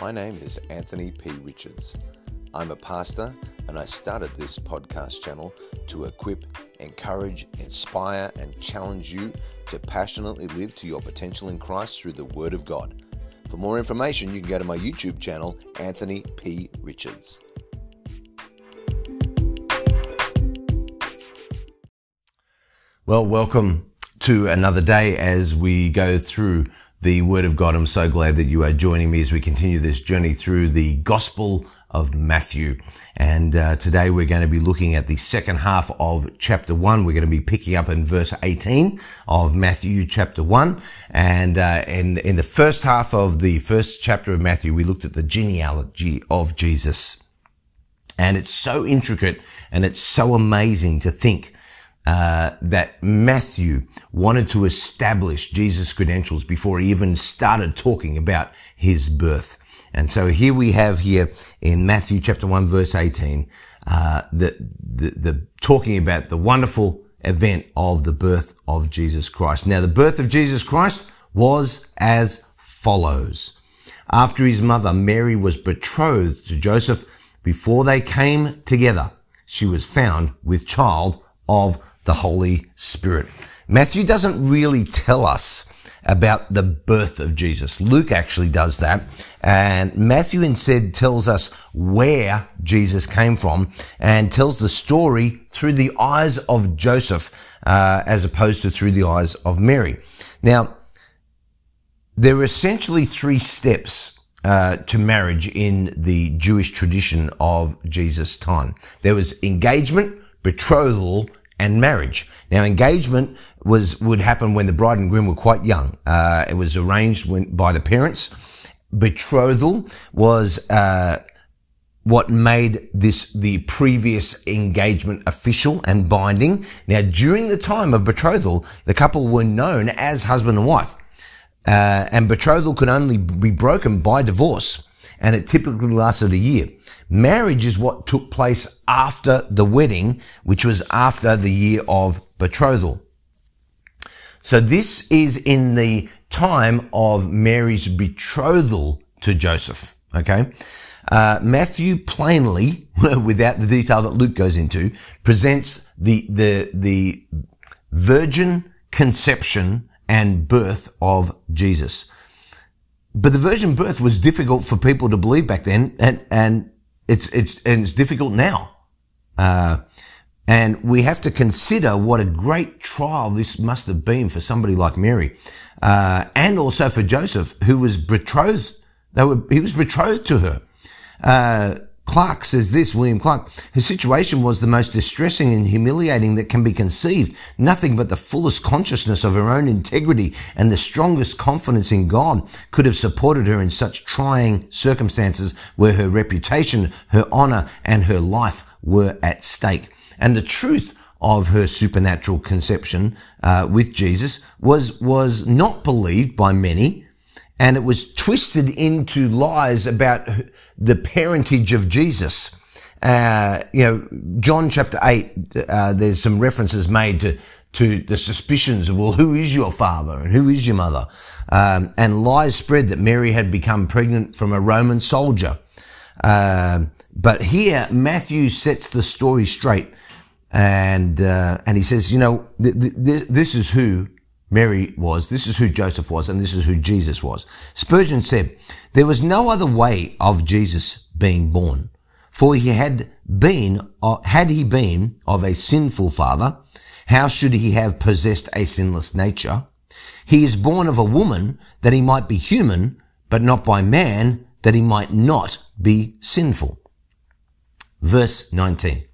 My name is Anthony P. Richards. I'm a pastor and I started this podcast channel to equip, encourage, inspire, and challenge you to passionately live to your potential in Christ through the Word of God. For more information, you can go to my YouTube channel, Anthony P. Richards. Well, welcome to another day as we go through the Word of God. I'm so glad that you are joining me as we continue this journey through the Gospel of Matthew. And uh, today we're going to be looking at the second half of chapter 1. We're going to be picking up in verse 18 of Matthew chapter 1. And uh, in, in the first half of the first chapter of Matthew, we looked at the genealogy of Jesus. And it's so intricate and it's so amazing to think uh, that Matthew wanted to establish Jesus' credentials before he even started talking about his birth. And so here we have here in Matthew chapter 1 verse 18, uh, the, the, the talking about the wonderful event of the birth of Jesus Christ. Now the birth of Jesus Christ was as follows. After his mother Mary was betrothed to Joseph, before they came together, she was found with child of the Holy Spirit. Matthew doesn't really tell us about the birth of Jesus. Luke actually does that. And Matthew instead tells us where Jesus came from and tells the story through the eyes of Joseph, uh, as opposed to through the eyes of Mary. Now, there are essentially three steps uh, to marriage in the Jewish tradition of Jesus' time. There was engagement, betrothal, and marriage. Now, engagement was would happen when the bride and groom were quite young. Uh, it was arranged when, by the parents. Betrothal was uh, what made this the previous engagement official and binding. Now, during the time of betrothal, the couple were known as husband and wife, uh, and betrothal could only be broken by divorce, and it typically lasted a year. Marriage is what took place after the wedding, which was after the year of betrothal. So this is in the time of Mary's betrothal to Joseph. Okay. Uh, Matthew plainly, without the detail that Luke goes into, presents the, the, the virgin conception and birth of Jesus. But the virgin birth was difficult for people to believe back then, and, and it's, it's, and it's difficult now. Uh, and we have to consider what a great trial this must have been for somebody like Mary, uh, and also for Joseph, who was betrothed. They were, he was betrothed to her. Uh, Clarke says this, William Clark, her situation was the most distressing and humiliating that can be conceived. Nothing but the fullest consciousness of her own integrity and the strongest confidence in God could have supported her in such trying circumstances where her reputation, her honor, and her life were at stake. And the truth of her supernatural conception uh, with Jesus was was not believed by many and it was twisted into lies about the parentage of Jesus. Uh, you know, John chapter 8, uh, there's some references made to, to the suspicions of, well, who is your father and who is your mother? Um, and lies spread that Mary had become pregnant from a Roman soldier. Uh, but here, Matthew sets the story straight. And, uh, and he says, you know, th- th- this is who Mary was, this is who Joseph was, and this is who Jesus was. Spurgeon said, there was no other way of Jesus being born, for he had been, uh, had he been of a sinful father, how should he have possessed a sinless nature? He is born of a woman that he might be human, but not by man that he might not be sinful. Verse 19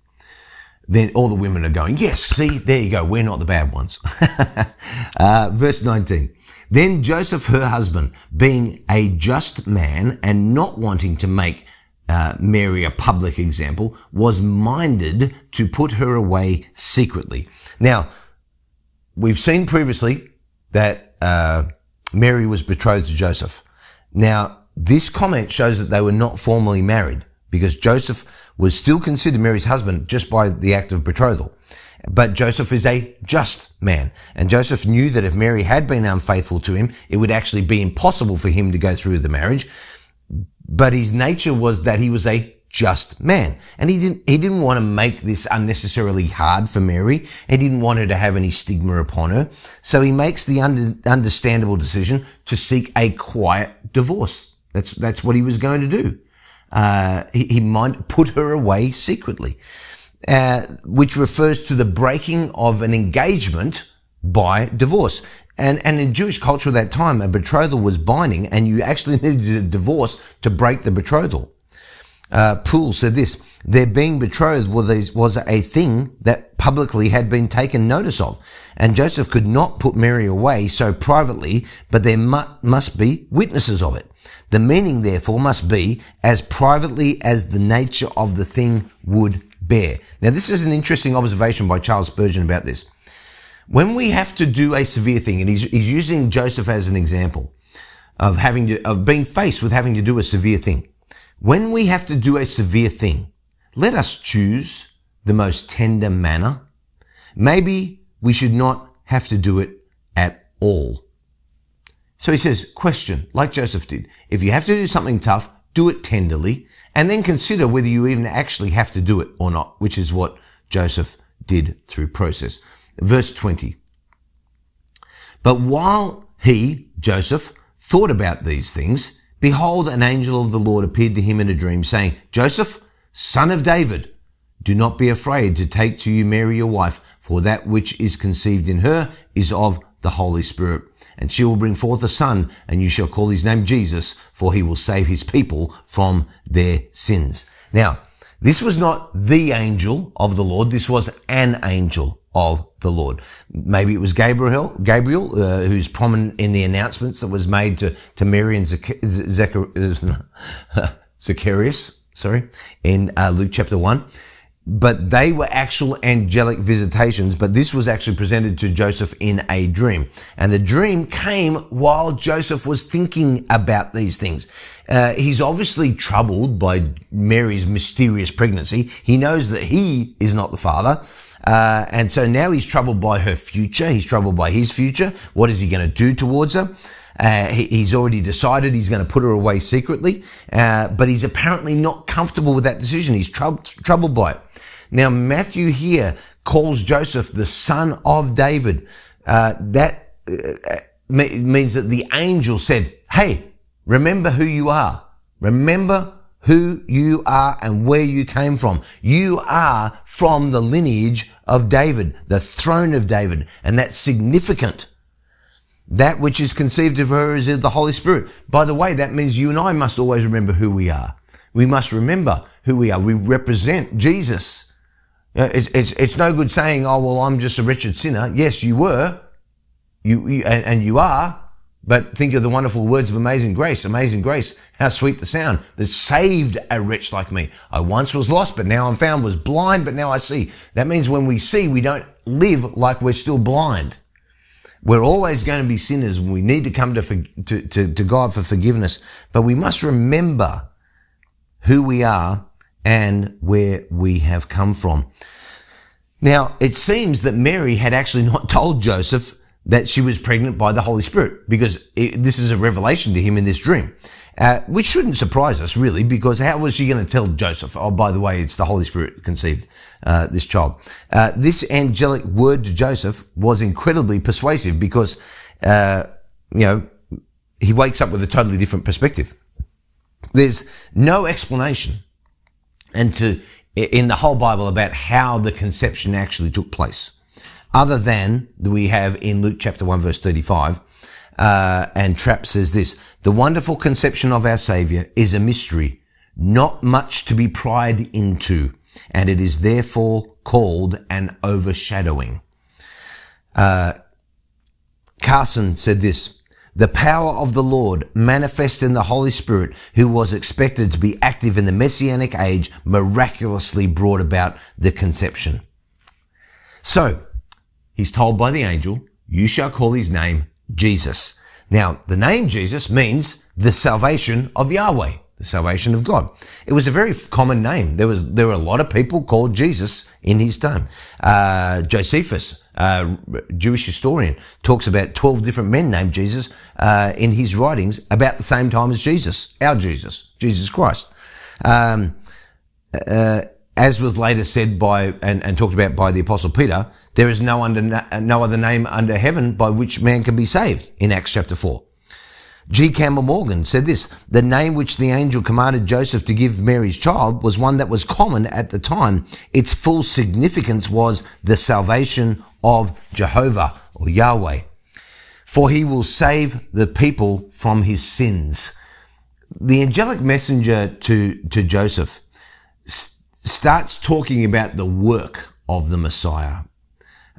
then all the women are going, yes, see, there you go. We're not the bad ones. uh, verse 19. Then Joseph, her husband, being a just man and not wanting to make uh, Mary a public example, was minded to put her away secretly. Now, we've seen previously that uh, Mary was betrothed to Joseph. Now, this comment shows that they were not formally married because Joseph was still considered Mary's husband just by the act of betrothal. But Joseph is a just man. And Joseph knew that if Mary had been unfaithful to him, it would actually be impossible for him to go through the marriage. but his nature was that he was a just man. And he didn't, he didn't want to make this unnecessarily hard for Mary. He didn't want her to have any stigma upon her. So he makes the under, understandable decision to seek a quiet divorce. That's, that's what he was going to do. Uh, he, he might put her away secretly, uh, which refers to the breaking of an engagement by divorce. And, and in Jewish culture at that time, a betrothal was binding and you actually needed a divorce to break the betrothal. Uh, Poole said this, their being betrothed was, a thing that publicly had been taken notice of. And Joseph could not put Mary away so privately, but there mu- must be witnesses of it. The meaning, therefore, must be as privately as the nature of the thing would bear. Now, this is an interesting observation by Charles Spurgeon about this. When we have to do a severe thing, and he's, he's using Joseph as an example of having to, of being faced with having to do a severe thing. When we have to do a severe thing, let us choose the most tender manner. Maybe we should not have to do it at all. So he says, question, like Joseph did. If you have to do something tough, do it tenderly and then consider whether you even actually have to do it or not, which is what Joseph did through process. Verse 20. But while he, Joseph, thought about these things, behold, an angel of the Lord appeared to him in a dream saying, Joseph, son of David, do not be afraid to take to you Mary your wife, for that which is conceived in her is of the Holy Spirit. And she will bring forth a son, and you shall call his name Jesus, for he will save his people from their sins. Now, this was not the angel of the Lord. This was an angel of the Lord. Maybe it was Gabriel, Gabriel, uh, who's prominent in the announcements that was made to, to Mary and Zacharias, sorry, in uh, Luke chapter one but they were actual angelic visitations, but this was actually presented to Joseph in a dream. And the dream came while Joseph was thinking about these things. Uh, he's obviously troubled by Mary's mysterious pregnancy. He knows that he is not the father. Uh, and so now he's troubled by her future. He's troubled by his future. What is he going to do towards her? Uh, he, he's already decided he's going to put her away secretly, uh, but he's apparently not comfortable with that decision. He's trou- troubled by it. Now, Matthew here calls Joseph the son of David. Uh, that uh, means that the angel said, Hey, remember who you are. Remember who you are and where you came from. You are from the lineage of David, the throne of David, and that's significant. That which is conceived of her is the Holy Spirit. By the way, that means you and I must always remember who we are. We must remember who we are. We represent Jesus. Uh, it's, it's, it's no good saying, oh, well, I'm just a wretched sinner. Yes, you were. You, you and, and you are. But think of the wonderful words of amazing grace. Amazing grace. How sweet the sound that saved a wretch like me. I once was lost, but now I'm found, was blind, but now I see. That means when we see, we don't live like we're still blind. We're always going to be sinners and we need to come to, to, to, to God for forgiveness. But we must remember who we are and where we have come from. Now, it seems that Mary had actually not told Joseph that she was pregnant by the Holy Spirit because it, this is a revelation to him in this dream. Uh, which shouldn't surprise us really because how was she going to tell Joseph, oh, by the way, it's the Holy Spirit conceived, uh, this child. Uh, this angelic word to Joseph was incredibly persuasive because, uh, you know, he wakes up with a totally different perspective. There's no explanation and to, in the whole Bible about how the conception actually took place other than we have in Luke chapter 1 verse 35. Uh, and Trapp says this, the wonderful conception of our Savior is a mystery, not much to be pried into, and it is therefore called an overshadowing. Uh, Carson said this, the power of the Lord manifest in the Holy Spirit who was expected to be active in the messianic age miraculously brought about the conception. So, he's told by the angel, you shall call his name Jesus. Now, the name Jesus means the salvation of Yahweh, the salvation of God. It was a very common name. There was, there were a lot of people called Jesus in his time. Uh, Josephus, uh, Jewish historian, talks about 12 different men named Jesus uh, in his writings about the same time as Jesus, our Jesus, Jesus Christ. Um, uh, as was later said by and, and, talked about by the apostle Peter, there is no under no other name under heaven by which man can be saved in Acts chapter four. G. Campbell Morgan said this, the name which the angel commanded Joseph to give Mary's child was one that was common at the time. Its full significance was the salvation of Jehovah or Yahweh. For he will save the people from his sins. The angelic messenger to, to Joseph starts talking about the work of the Messiah,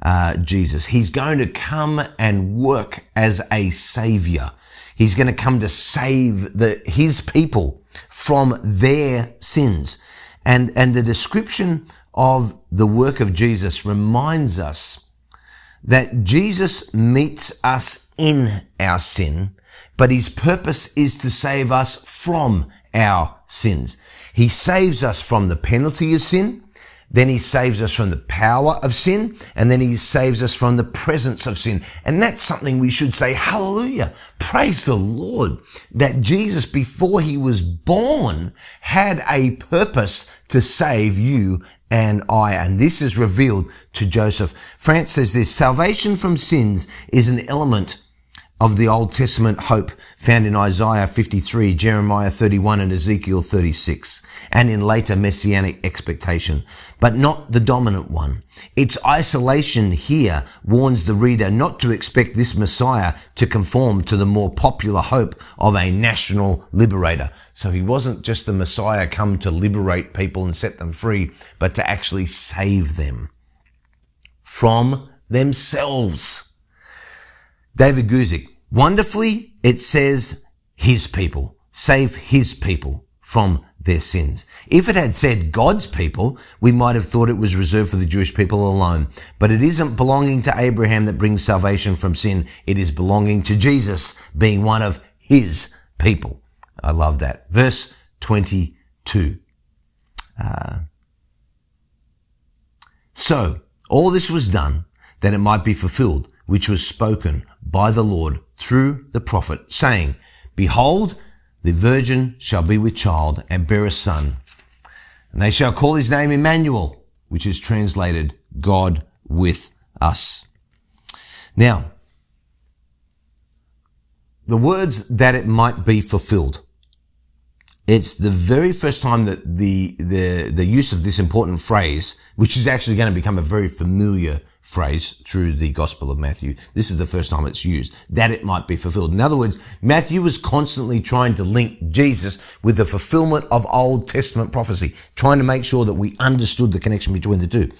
uh, Jesus. He's going to come and work as a savior. He's going to come to save the, his people from their sins. And, and the description of the work of Jesus reminds us that Jesus meets us in our sin, but his purpose is to save us from our sins. He saves us from the penalty of sin. Then he saves us from the power of sin. And then he saves us from the presence of sin. And that's something we should say, hallelujah. Praise the Lord that Jesus, before he was born, had a purpose to save you and I. And this is revealed to Joseph. France says this, salvation from sins is an element of the Old Testament hope found in Isaiah 53, Jeremiah 31 and Ezekiel 36, and in later messianic expectation, but not the dominant one. Its isolation here warns the reader not to expect this Messiah to conform to the more popular hope of a national liberator. So he wasn't just the Messiah come to liberate people and set them free, but to actually save them from themselves. David Guzik, wonderfully, it says his people, save his people from their sins. If it had said God's people, we might have thought it was reserved for the Jewish people alone. But it isn't belonging to Abraham that brings salvation from sin. It is belonging to Jesus being one of his people. I love that. Verse 22. Uh, so, all this was done that it might be fulfilled, which was spoken by the Lord through the prophet, saying, Behold, the virgin shall be with child and bear a son, and they shall call his name Emmanuel, which is translated God with us. Now, the words that it might be fulfilled. It's the very first time that the, the, the use of this important phrase, which is actually going to become a very familiar phrase through the Gospel of Matthew. This is the first time it's used, that it might be fulfilled. In other words, Matthew was constantly trying to link Jesus with the fulfillment of Old Testament prophecy, trying to make sure that we understood the connection between the two.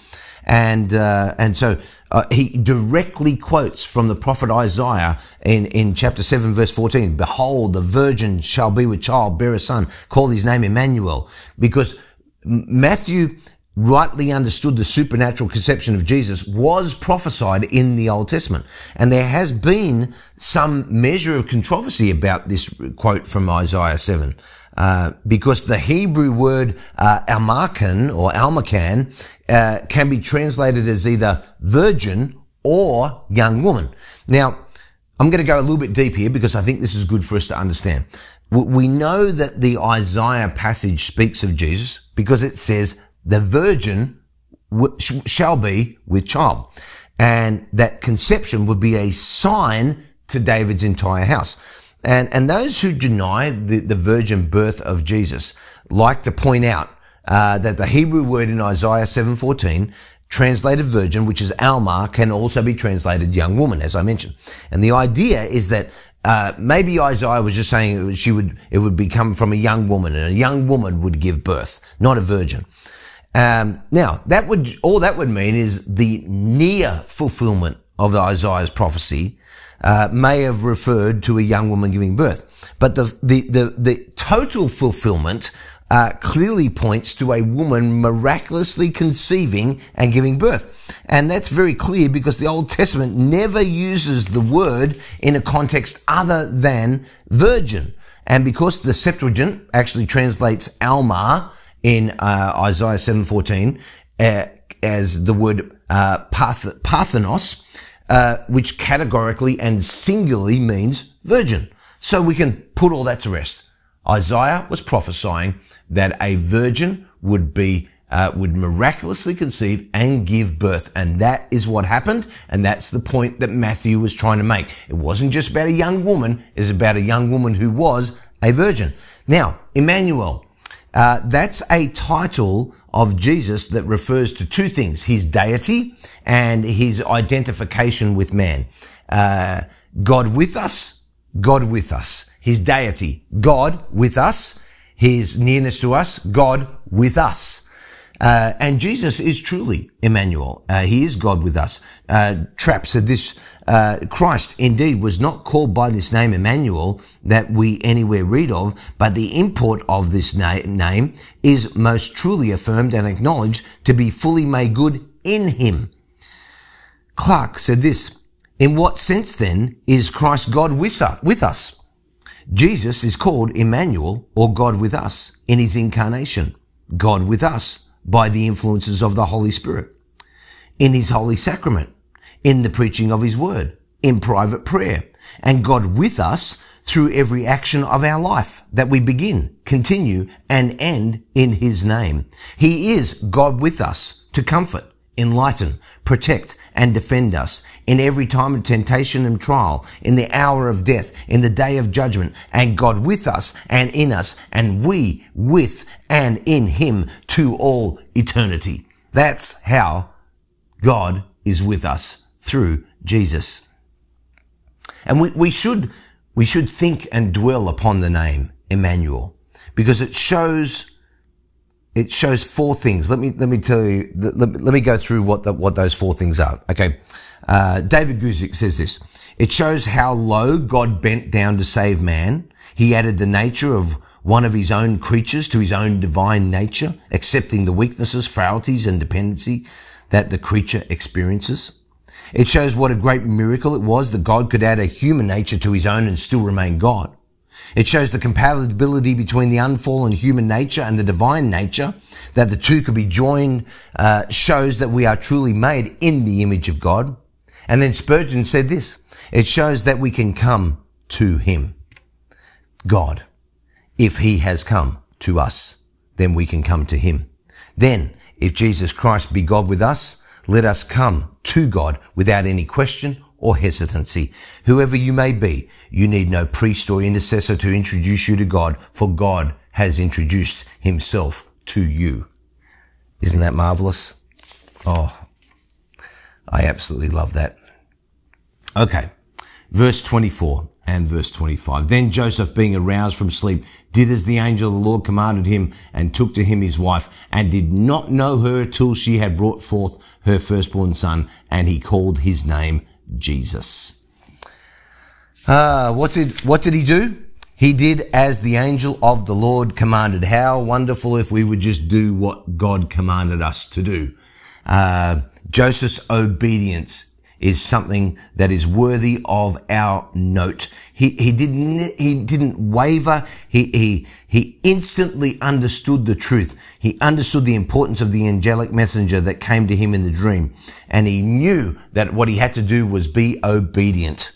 And, uh, and so, uh, he directly quotes from the prophet Isaiah in, in chapter 7 verse 14, behold, the virgin shall be with child, bear a son, call his name Emmanuel, because Matthew rightly understood the supernatural conception of Jesus was prophesied in the Old Testament. And there has been some measure of controversy about this quote from Isaiah 7. Uh, because the Hebrew word uh, almakan or almakan uh, can be translated as either virgin or young woman. Now, I'm going to go a little bit deep here because I think this is good for us to understand. We know that the Isaiah passage speaks of Jesus because it says the virgin shall be with child. And that conception would be a sign to David's entire house. And, and those who deny the, the virgin birth of Jesus like to point out uh, that the Hebrew word in Isaiah 7:14 translated virgin, which is Alma, can also be translated young woman, as I mentioned. And the idea is that uh, maybe Isaiah was just saying she would it would become from a young woman, and a young woman would give birth, not a virgin. Um, now, that would, all that would mean is the near fulfillment of Isaiah's prophecy uh, may have referred to a young woman giving birth. But the, the, the, the total fulfillment uh, clearly points to a woman miraculously conceiving and giving birth. And that's very clear because the Old Testament never uses the word in a context other than virgin. And because the Septuagint actually translates Alma, in uh, Isaiah 7:14 uh, as the word uh, Parth- Parthenos, uh, which categorically and singularly means virgin. So we can put all that to rest. Isaiah was prophesying that a virgin would be uh, would miraculously conceive and give birth. And that is what happened. And that's the point that Matthew was trying to make. It wasn't just about a young woman. It was about a young woman who was a virgin. Now, Emmanuel, uh, that's a title of Jesus that refers to two things, his deity and his identification with man. Uh, God with us, God with us. His deity, God with us. His nearness to us, God with us. Uh, and Jesus is truly Emmanuel. Uh, he is God with us. Uh, Trapp said this, uh, Christ indeed was not called by this name Emmanuel that we anywhere read of, but the import of this na- name is most truly affirmed and acknowledged to be fully made good in him. Clarke said this, in what sense then is Christ God with us? Jesus is called Emmanuel or God with us in his incarnation. God with us by the influences of the Holy Spirit, in His holy sacrament, in the preaching of His word, in private prayer, and God with us through every action of our life that we begin, continue, and end in His name. He is God with us to comfort, enlighten, protect, and defend us in every time of temptation and trial, in the hour of death, in the day of judgment, and God with us and in us, and we with and in Him to all eternity. That's how God is with us through Jesus. And we, we should, we should think and dwell upon the name Emmanuel because it shows it shows four things. Let me let me tell you. Let, let me go through what the, what those four things are. Okay, uh, David Guzik says this. It shows how low God bent down to save man. He added the nature of one of his own creatures to his own divine nature, accepting the weaknesses, frailties, and dependency that the creature experiences. It shows what a great miracle it was that God could add a human nature to his own and still remain God. It shows the compatibility between the unfallen human nature and the divine nature, that the two could be joined, uh, shows that we are truly made in the image of God. And then Spurgeon said this, it shows that we can come to Him, God. If He has come to us, then we can come to Him. Then, if Jesus Christ be God with us, let us come to God without any question or hesitancy. Whoever you may be, you need no priest or intercessor to introduce you to God, for God has introduced himself to you. Isn't that marvelous? Oh, I absolutely love that. Okay. Verse 24 and verse 25. Then Joseph, being aroused from sleep, did as the angel of the Lord commanded him and took to him his wife and did not know her till she had brought forth her firstborn son and he called his name Jesus. Uh, what did, what did he do? He did as the angel of the Lord commanded. How wonderful if we would just do what God commanded us to do. Uh, Joseph's obedience is something that is worthy of our note. He, he didn't, he didn't waver. He, he, he instantly understood the truth. He understood the importance of the angelic messenger that came to him in the dream. And he knew that what he had to do was be obedient.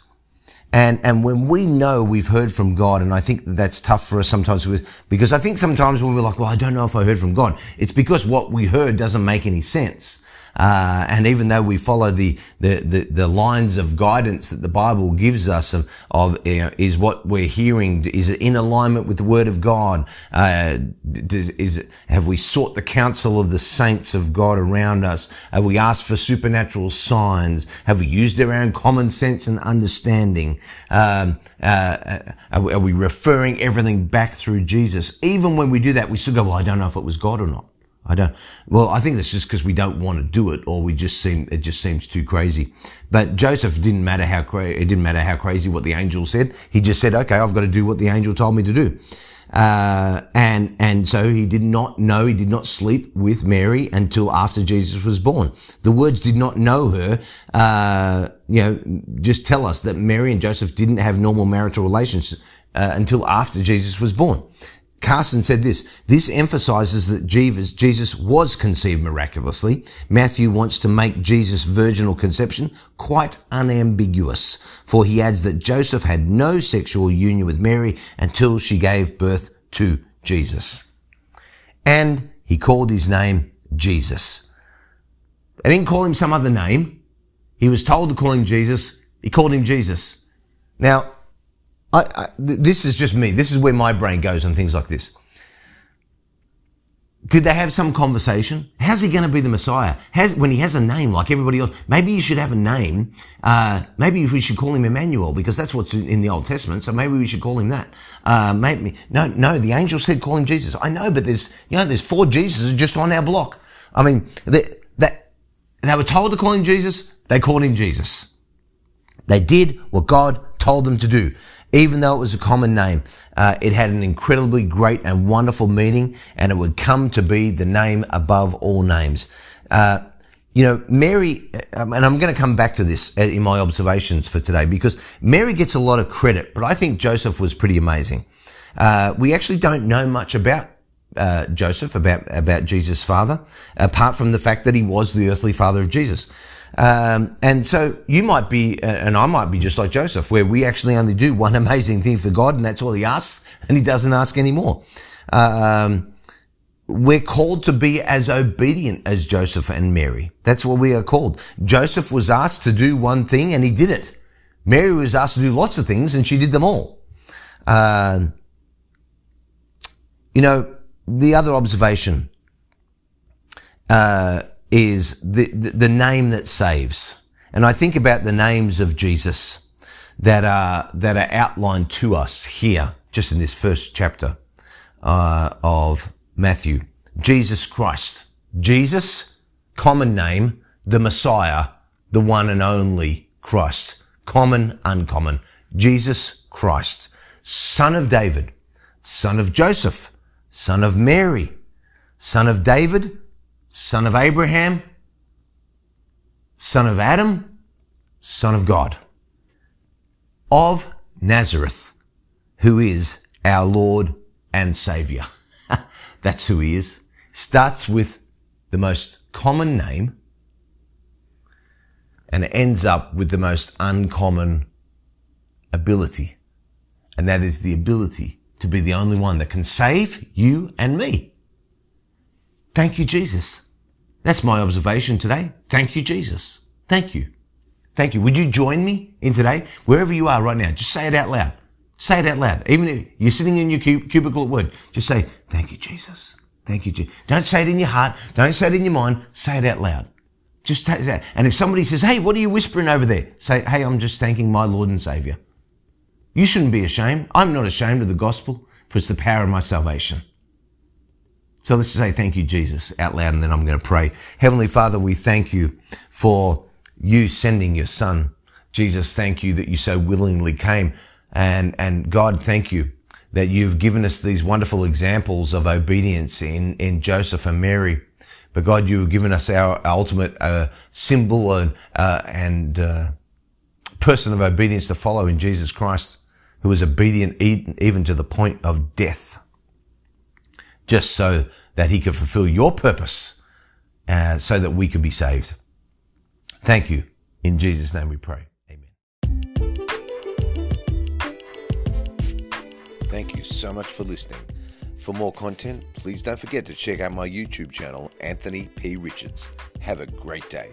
And, and when we know we've heard from God, and I think that that's tough for us sometimes because I think sometimes when we're like, well, I don't know if I heard from God, it's because what we heard doesn't make any sense. Uh, and even though we follow the, the, the, the, lines of guidance that the Bible gives us of, of you know, is what we're hearing, is it in alignment with the Word of God? Uh, does, is it, have we sought the counsel of the saints of God around us? Have we asked for supernatural signs? Have we used our own common sense and understanding? Um, uh, are, we, are we referring everything back through Jesus? Even when we do that, we still go, well, I don't know if it was God or not. I don't. Well, I think that's just because we don't want to do it, or we just seem it just seems too crazy. But Joseph didn't matter how cra- it didn't matter how crazy what the angel said. He just said, "Okay, I've got to do what the angel told me to do." Uh, and and so he did not know. He did not sleep with Mary until after Jesus was born. The words did not know her. Uh, you know, just tell us that Mary and Joseph didn't have normal marital relations uh, until after Jesus was born Carson said this, this emphasizes that Jesus, was conceived miraculously. Matthew wants to make Jesus' virginal conception quite unambiguous, for he adds that Joseph had no sexual union with Mary until she gave birth to Jesus. And he called his name Jesus. They didn't call him some other name. He was told to call him Jesus. He called him Jesus. Now, I, I, this is just me. This is where my brain goes on things like this. Did they have some conversation? How's he going to be the Messiah? Has, when he has a name like everybody else, maybe you should have a name. Uh, maybe we should call him Emmanuel because that's what's in the Old Testament. So maybe we should call him that. Uh, maybe no, no. The angel said call him Jesus. I know, but there's you know there's four Jesuses just on our block. I mean, they, that they were told to call him Jesus. They called him Jesus. They did what God told them to do even though it was a common name, uh, it had an incredibly great and wonderful meaning, and it would come to be the name above all names. Uh, you know, Mary, uh, and I'm going to come back to this uh, in my observations for today because Mary gets a lot of credit, but I think Joseph was pretty amazing. Uh, we actually don't know much about uh, Joseph, about about Jesus' father, apart from the fact that he was the earthly father of Jesus. Um, and so you might be, and I might be just like Joseph, where we actually only do one amazing thing for God, and that's all He asks, and He doesn't ask anymore. Um, we're called to be as obedient as Joseph and Mary. That's what we are called. Joseph was asked to do one thing, and he did it. Mary was asked to do lots of things, and she did them all. Um, you know, the other observation. Uh, is the, the, the name that saves. And I think about the names of Jesus that are, that are outlined to us here, just in this first chapter, uh, of Matthew. Jesus Christ. Jesus, common name, the Messiah, the one and only Christ. Common, uncommon. Jesus Christ. Son of David. Son of Joseph. Son of Mary. Son of David son of Abraham, son of Adam, son of God, of Nazareth, who is our Lord and Savior. That's who he is. Starts with the most common name and ends up with the most uncommon ability. And that is the ability to be the only one that can save you and me. Thank you, Jesus. That's my observation today. Thank you, Jesus. Thank you. Thank you. Would you join me in today? Wherever you are right now, just say it out loud. Say it out loud. Even if you're sitting in your cubicle at work, just say, thank you, Jesus. Thank you, Jesus. Don't say it in your heart. Don't say it in your mind. Say it out loud. Just say that. And if somebody says, hey, what are you whispering over there? Say, hey, I'm just thanking my Lord and Savior. You shouldn't be ashamed. I'm not ashamed of the gospel, for it's the power of my salvation. So let's say thank you, Jesus, out loud, and then I'm going to pray. Heavenly Father, we thank you for you sending your son. Jesus, thank you that you so willingly came. And, and God, thank you that you've given us these wonderful examples of obedience in, in Joseph and Mary. But God, you've given us our ultimate uh, symbol and, uh, and uh, person of obedience to follow in Jesus Christ, who was obedient even to the point of death just so that he could fulfill your purpose, uh, so that we could be saved. Thank you. In Jesus' name we pray. Amen. Thank you so much for listening. For more content, please don't forget to check out my YouTube channel, Anthony P. Richards. Have a great day.